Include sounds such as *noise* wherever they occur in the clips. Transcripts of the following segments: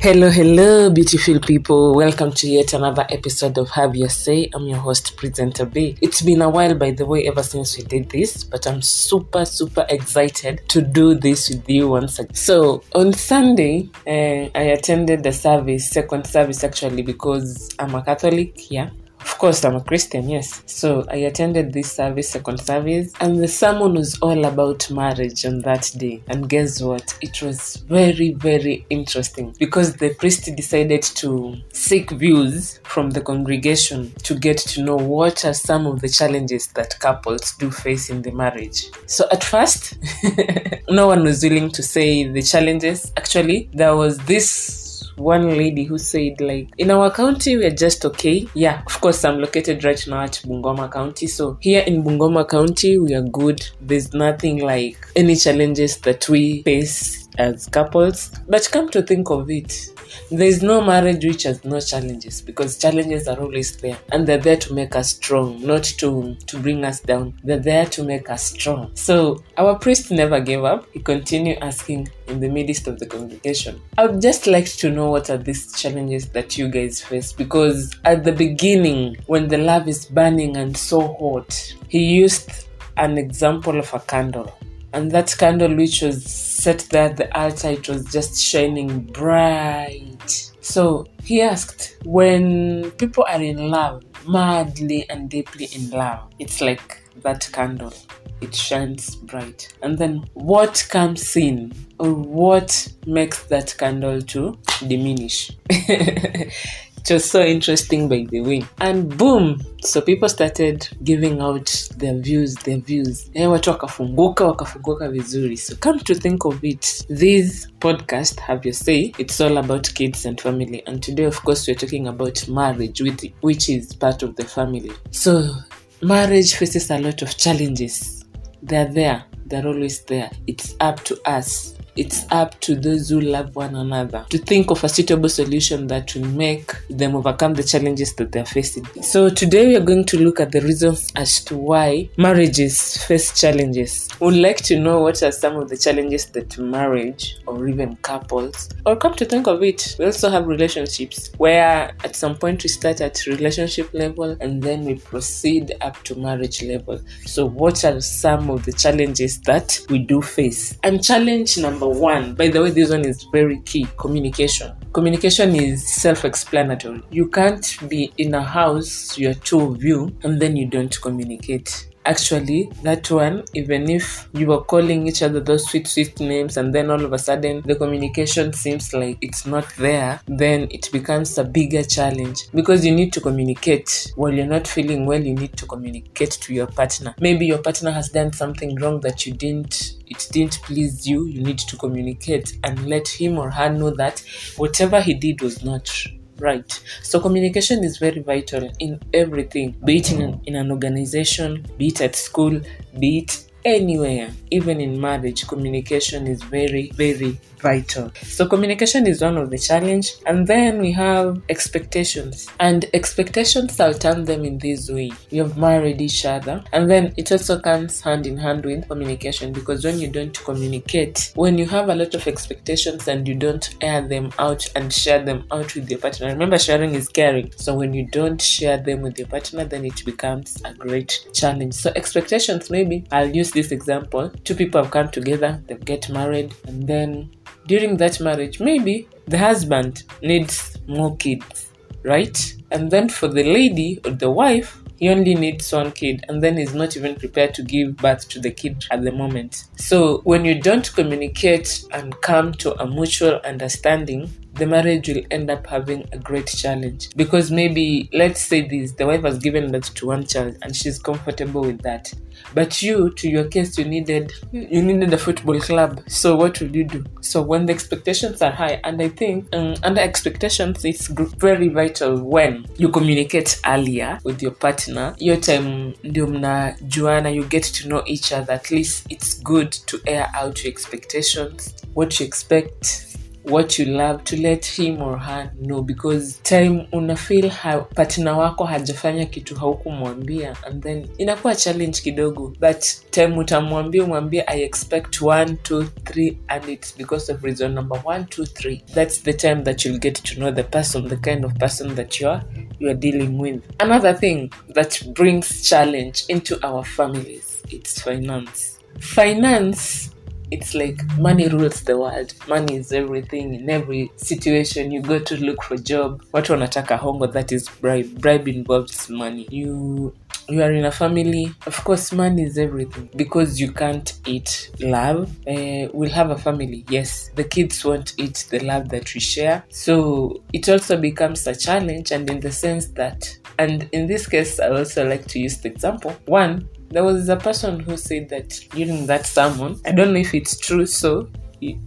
Hello, hello, beautiful people. Welcome to yet another episode of Have Your Say. I'm your host, Presenter B. It's been a while, by the way, ever since we did this, but I'm super, super excited to do this with you once again. So, on Sunday, uh, I attended the service, second service actually, because I'm a Catholic, yeah. Of course, I'm a Christian, yes. So I attended this service, second service, and the sermon was all about marriage on that day. And guess what? It was very, very interesting because the priest decided to seek views from the congregation to get to know what are some of the challenges that couples do face in the marriage. So at first, *laughs* no one was willing to say the challenges. Actually, there was this one lady who said like in our county we're just okay. Yeah of course i'm located right now at bungoma county. So here in bungoma county we are good. There's nothing like any challenges that we face as couples but come to think of it there's no marriage which has no challenges because challenges are always there and they're there to make us strong not to to bring us down. They're there to make us strong. So our priest never gave up. He continued asking in the midst of the congregation. I would just like to know what are these challenges that you guys face because at the beginning when the love is burning and so hot he used an example of a candle and that candle which was set there at the altar it was just shining bright. So he asked when people are in love madly and deeply in love it's like that candle it shines bright. And then what comes in or what makes that candle to diminish *laughs* was so interesting by the way. And boom so people started giving out their views their views. Eh, watu wakafunguka wakafunguka vizuri. So come to think of it this podcast have your say it's all about kids and family. And today of course we're talking about marriage with, which is part of the family. So marriage faces a lot of challenges. They're there. They're always there. It's up to us it's up to those who love one another to think of a suitable solution that will make them overcome the challenges that they're facing. So, today we are going to look at the reasons as to why marriages face challenges. We'd like to know what are some of the challenges that marriage or even couples, or come to think of it, we also have relationships where at some point we start at relationship level and then we proceed up to marriage level. So, what are some of the challenges that we do face? And challenge number one, by the way, this one is very key communication. Communication is self explanatory. You can't be in a house, you're two of you, and then you don't communicate actually that one even if you are calling each other those sweet sweet names and then all of a sudden the communication seems like it's not there then it becomes a bigger challenge. Because you need to communicate. While you're not feeling well you need to communicate to your partner. Maybe your partner has done something wrong that you didn't it didn't please you. You need to communicate and let him or her know that whatever he did was not right. So communication is very vital in everything be it in, in an organization be it at school be it anywhere. Even in marriage communication is very very vital. So communication is one of the challenge and then we have expectations. And expectations i'll turn them in this way. You have married each other and then it also comes hand in hand with communication because when you don't communicate when you have a lot of expectations and you don't air them out and share them out with your partner remember sharing is caring. So when you don't share them with your partner then it becomes a great challenge. So expectations maybe i'll use this example. Two people have come together they get married and then during that marriage maybe the husband needs more kids right? And then for the lady or the wife he only needs one kid and then he's not even prepared to give birth to the kid at the moment. So when you don't communicate and come to a mutual understanding the marriage will end up having a great challenge. Because maybe let's say this the wife has given birth to one child and she's comfortable with that. But you to your case you needed you needed a football club. So what will you do? So when the expectations are high and i think um, under expectations it's very vital when you communicate earlier with your partner your time ndio mnajuana you get to know each other. At least it's good to air out your expectations what you expect what you love to let him or her know because time una feel ha, partner wako hajafanya kitu haukumwambia and then inakuwa challenge kidogo but time utamwambia umwambie i expect one two three and it's because of reason number one two three. That's the time that you'll get to know the person the kind of person that you are you are dealing with. Another thing that brings challenge into our families it's finance. Finance it's like money rules the world. Money is everything. In every situation you go to look for job. Watu wanataka hongo that is bribe bribe involves money. You you are in a family. Of course money is everything. Because you can't eat love uh, we'll have a family yes. The kids won't eat the love that we share. So it also becomes a challenge and in the sense that and in this case i also like to use the example. One there was a person who said that during that sermon i don't know if it's true so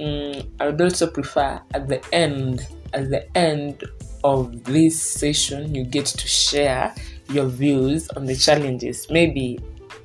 um, i would also prefer at the end at the end of this session you get to share your views on the challenges. Maybe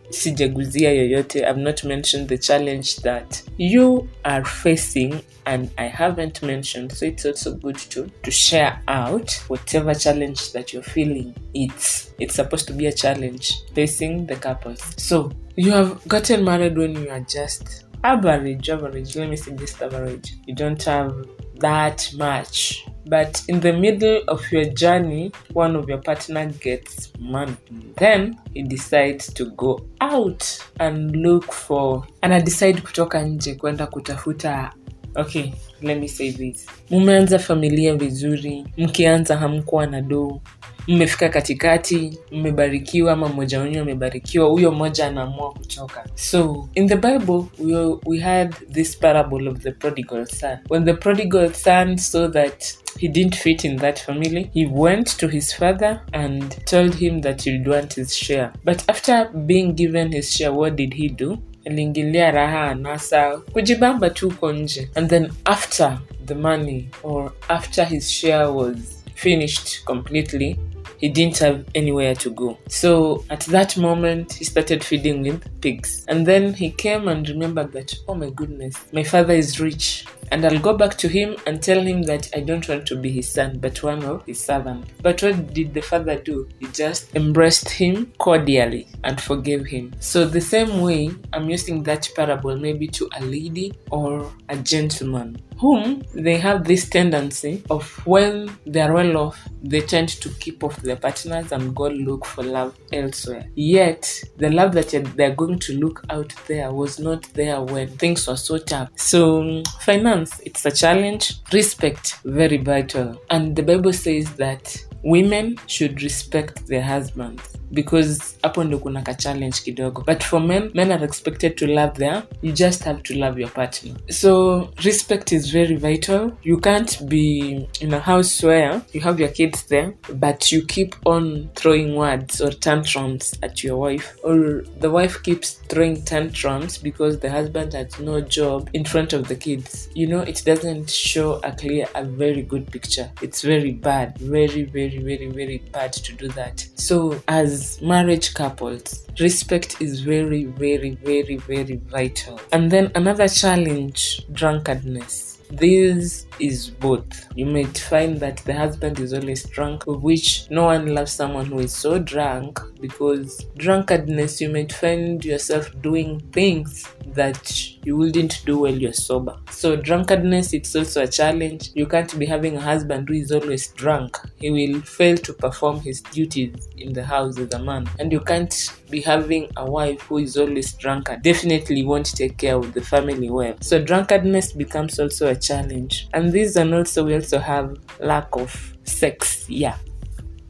sijaguzia yoyote i've not mentioned the challenge that you are facing and i haven't mentioned so it's also good to to share out whatever challenge that you're feeling. It's it's supposed to be a challenge facing the couples. So you have gotten married when you are just average average let me say just average. You don't have that much but in the middle of your journey one of your partner gets money. Then he decides to go out and look for ana decide kutoka nje kwenda kutafuta okay let me say this. Mumeanza familia vizuri mkianza hamkuwa na doo. Mmefika katikati mmebarikiwa ama mmoja wenyu amebarikiwa huyo mmoja anaamua kutoka so in the bible we, we had this parable of the prodigal son. When the prodigal son saw that he didn't fit in that family he went to his father and told him that he'd want his share. But after being given his share what did he do aliingilia raha anasa kujibamba tu uko nje and then after the money or after his share was finished completely he didn't have anywhere to go. So at that moment, he started feeding with pigs. And then he came and remembered that, oh my goodness, my father is rich. And I'll go back to him and tell him that I don't want to be his son, but one of his servants. But what did the father do? He just embraced him cordially and forgave him. So the same way, I'm using that parable maybe to a lady or a gentleman whom they have this tendency of when they're well off, they tend to keep off their partners and go look for love elsewhere. Yet, the love that they're going to look out there was not there when things were so tough. So, mm, finance, it's a challenge. Respect, very vital. And the Bible says that women should respect their husbands because hapo ndo kuna ka challenge kidogo. But for men men are expected to love their you just have to love your partner. So respect is very vital. You can't be in a house where you have your kids there but you keep on throwing words or tantrums at your wife. Or the wife keeps throwing tantrums because the husband has no job in front of the kids. You know it doesn't show a clear a very good picture. It's very bad. Very very very very bad to do that. So as marriage couples respect is very very very very vital and then another challenge drunkenness this is both. You might find that the husband is always drunk, of which no one loves someone who is so drunk because drunkenness, you might find yourself doing things that you wouldn't do well you're sober. So, drunkenness, it's also a challenge. You can't be having a husband who is always drunk, he will fail to perform his duties in the house as a man. And you can't be having a wife who is always drunkard definitely won't take care of the family well. So, drunkenness becomes also a challenge. And these and also we also have lack of sex. Yeah.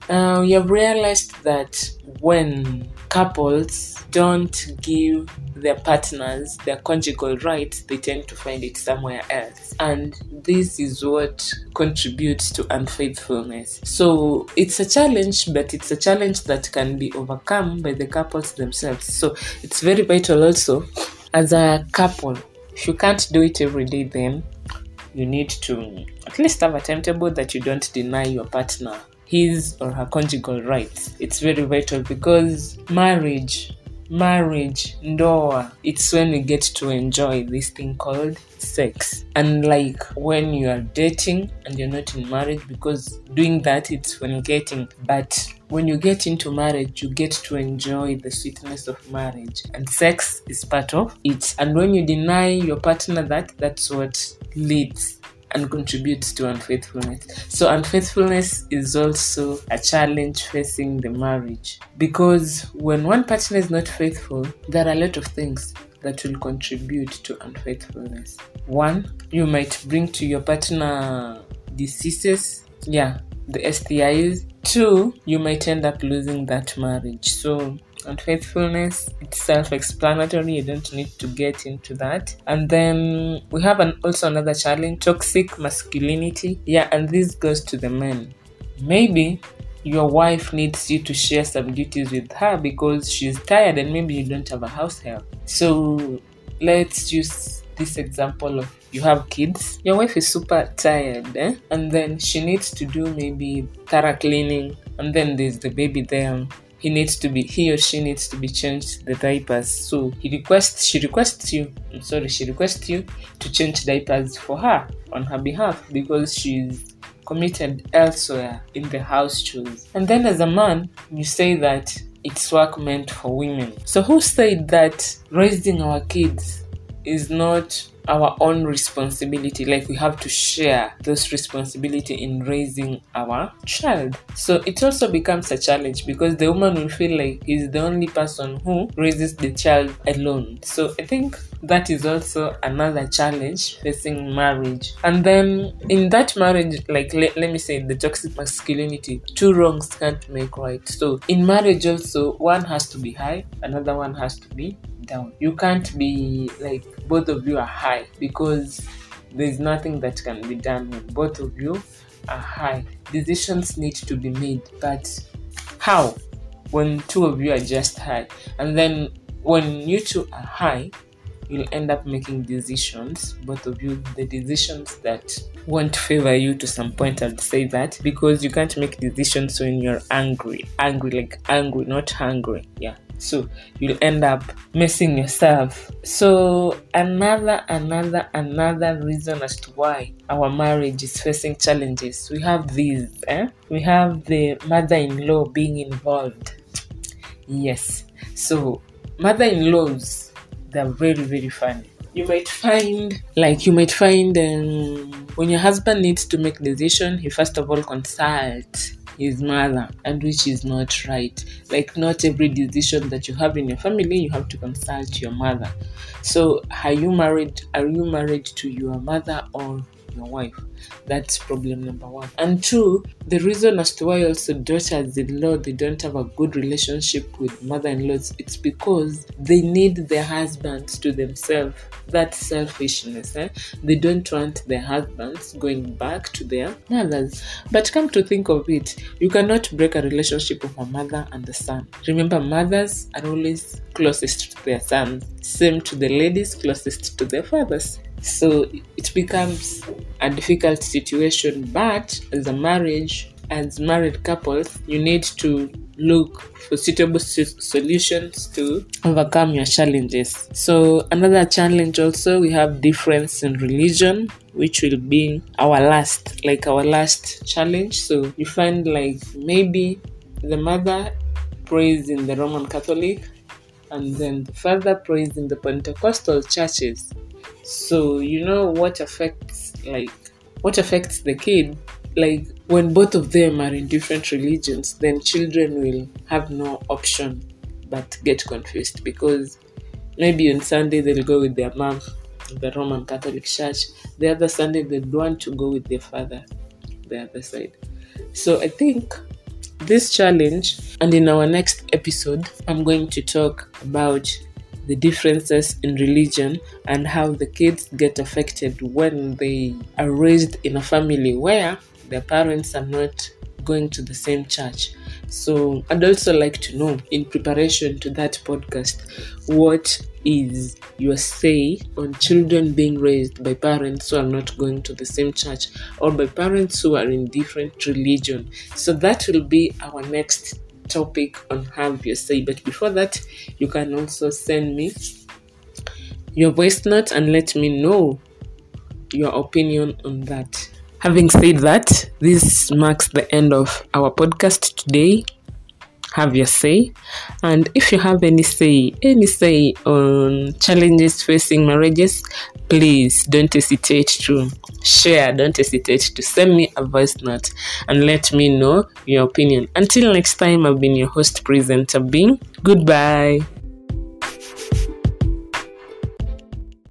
Uh, we have realized that when couples don't give their partners their conjugal rights, they tend to find it somewhere else. And this is what contributes to unfaithfulness. So it's a challenge, but it's a challenge that can be overcome by the couples themselves. So it's very vital also as a couple. If you can't do it every day, then you need to at least have a timetable that you don't deny your partner his or her conjugal rights. It's very vital because marriage marriage, ndoa, it's when we get to enjoy this thing called sex. Unlike when you are dating and you're not in marriage, because doing that it's fornicating. But when you get into marriage, you get to enjoy the sweetness of marriage, and sex is part of it. And when you deny your partner that, that's what leads and contributes to unfaithfulness. So, unfaithfulness is also a challenge facing the marriage because when one partner is not faithful, there are a lot of things that will contribute to unfaithfulness. One, you might bring to your partner diseases, yeah, the STIs. Two, you might end up losing that marriage. So, unfaithfulness it's self-explanatory you don't need to get into that. And then we have an, also another challenge toxic masculinity. Yeah and this goes to the men. Maybe your wife needs you to share some duties with her because she's tired and maybe you don't have a house help. So let's use this example of you have kids. Your wife is super tired eh? and then she needs to do maybe thorough cleaning. And then there's the baby there he needs to be he or she needs to be changed the diapers. So he requests she requests you I'm sorry she requests you to change diapers for her on her behalf because she's committed elsewhere in the house chores. And then as a man you say that it's work meant for women. So who said that raising our kids is not our own responsibility. Like we have to share this responsibility in raising our child. So it also becomes a challenge because the woman will feel like he's the only person who raises the child alone. So i think that is also another challenge facing marriage. And then in that marriage like let, let me say the toxic masculinity two wrongs can't make right. So in marriage also one has to be high another one has to be down. You can't be like both of you are high because there's nothing that can be done when both of you are high. Decisions need to be made, but how? When two of you are just high, and then when you two are high, you'll end up making decisions, both of you, the decisions that won't favor you to some point. I'd say that because you can't make decisions when you're angry, angry, like angry, not hungry. Yeah so you'll end up messing yourself. So another another another reason as to why our marriage is facing challenges. We have these eh? we have the mother-in-law being involved. Yes. So mother-in-laws they're very very funny. You might find like you might find um, when your husband needs to make decision he first of all consults his mother and which is not right. Like not every decision that you have in your family you have to consult your mother. So are you married are you married to your mother or your wife. That's problem number one. And two the reason as to why also daughters-in-law they don't have a good relationship with mother-in-laws it's because they need their husbands to themselves. That selfishness eh? they don't want their husbands going back to their mothers. But come to think of it you cannot break a relationship of a mother and a son. Remember mothers are always closest to their sons. Same to the ladies closest to their fathers so it becomes a difficult situation but as a marriage as married couples you need to look for suitable solutions to overcome your challenges. So another challenge also we have difference in religion which will be our last like our last challenge. So you find like maybe the mother prays in the roman catholic and then the father prays in the pentecostal churches so you know what affects like what affects the kid? Like when both of them are in different religions then children will have no option but get confused because maybe on sunday they'll go with their mom the roman catholic church. The other sunday they want to go with their father the other side. So i think this challenge and in our next episode i'm going to talk about the differences in religion and how the kids get affected when they are raised in a family where their parents are not going to the same church. So, I'd also like to know in preparation to that podcast what is your say on children being raised by parents who are not going to the same church or by parents who are in different religion. So that will be our next topic on Have Your Say. But before that, you can also send me your voice note and let me know your opinion on that. Having said that, this marks the end of our podcast today. Have your say, and if you have any say, any say on challenges facing marriages, please don't hesitate to share. Don't hesitate to send me a voice note and let me know your opinion. Until next time, I've been your host presenter, Bing. Goodbye.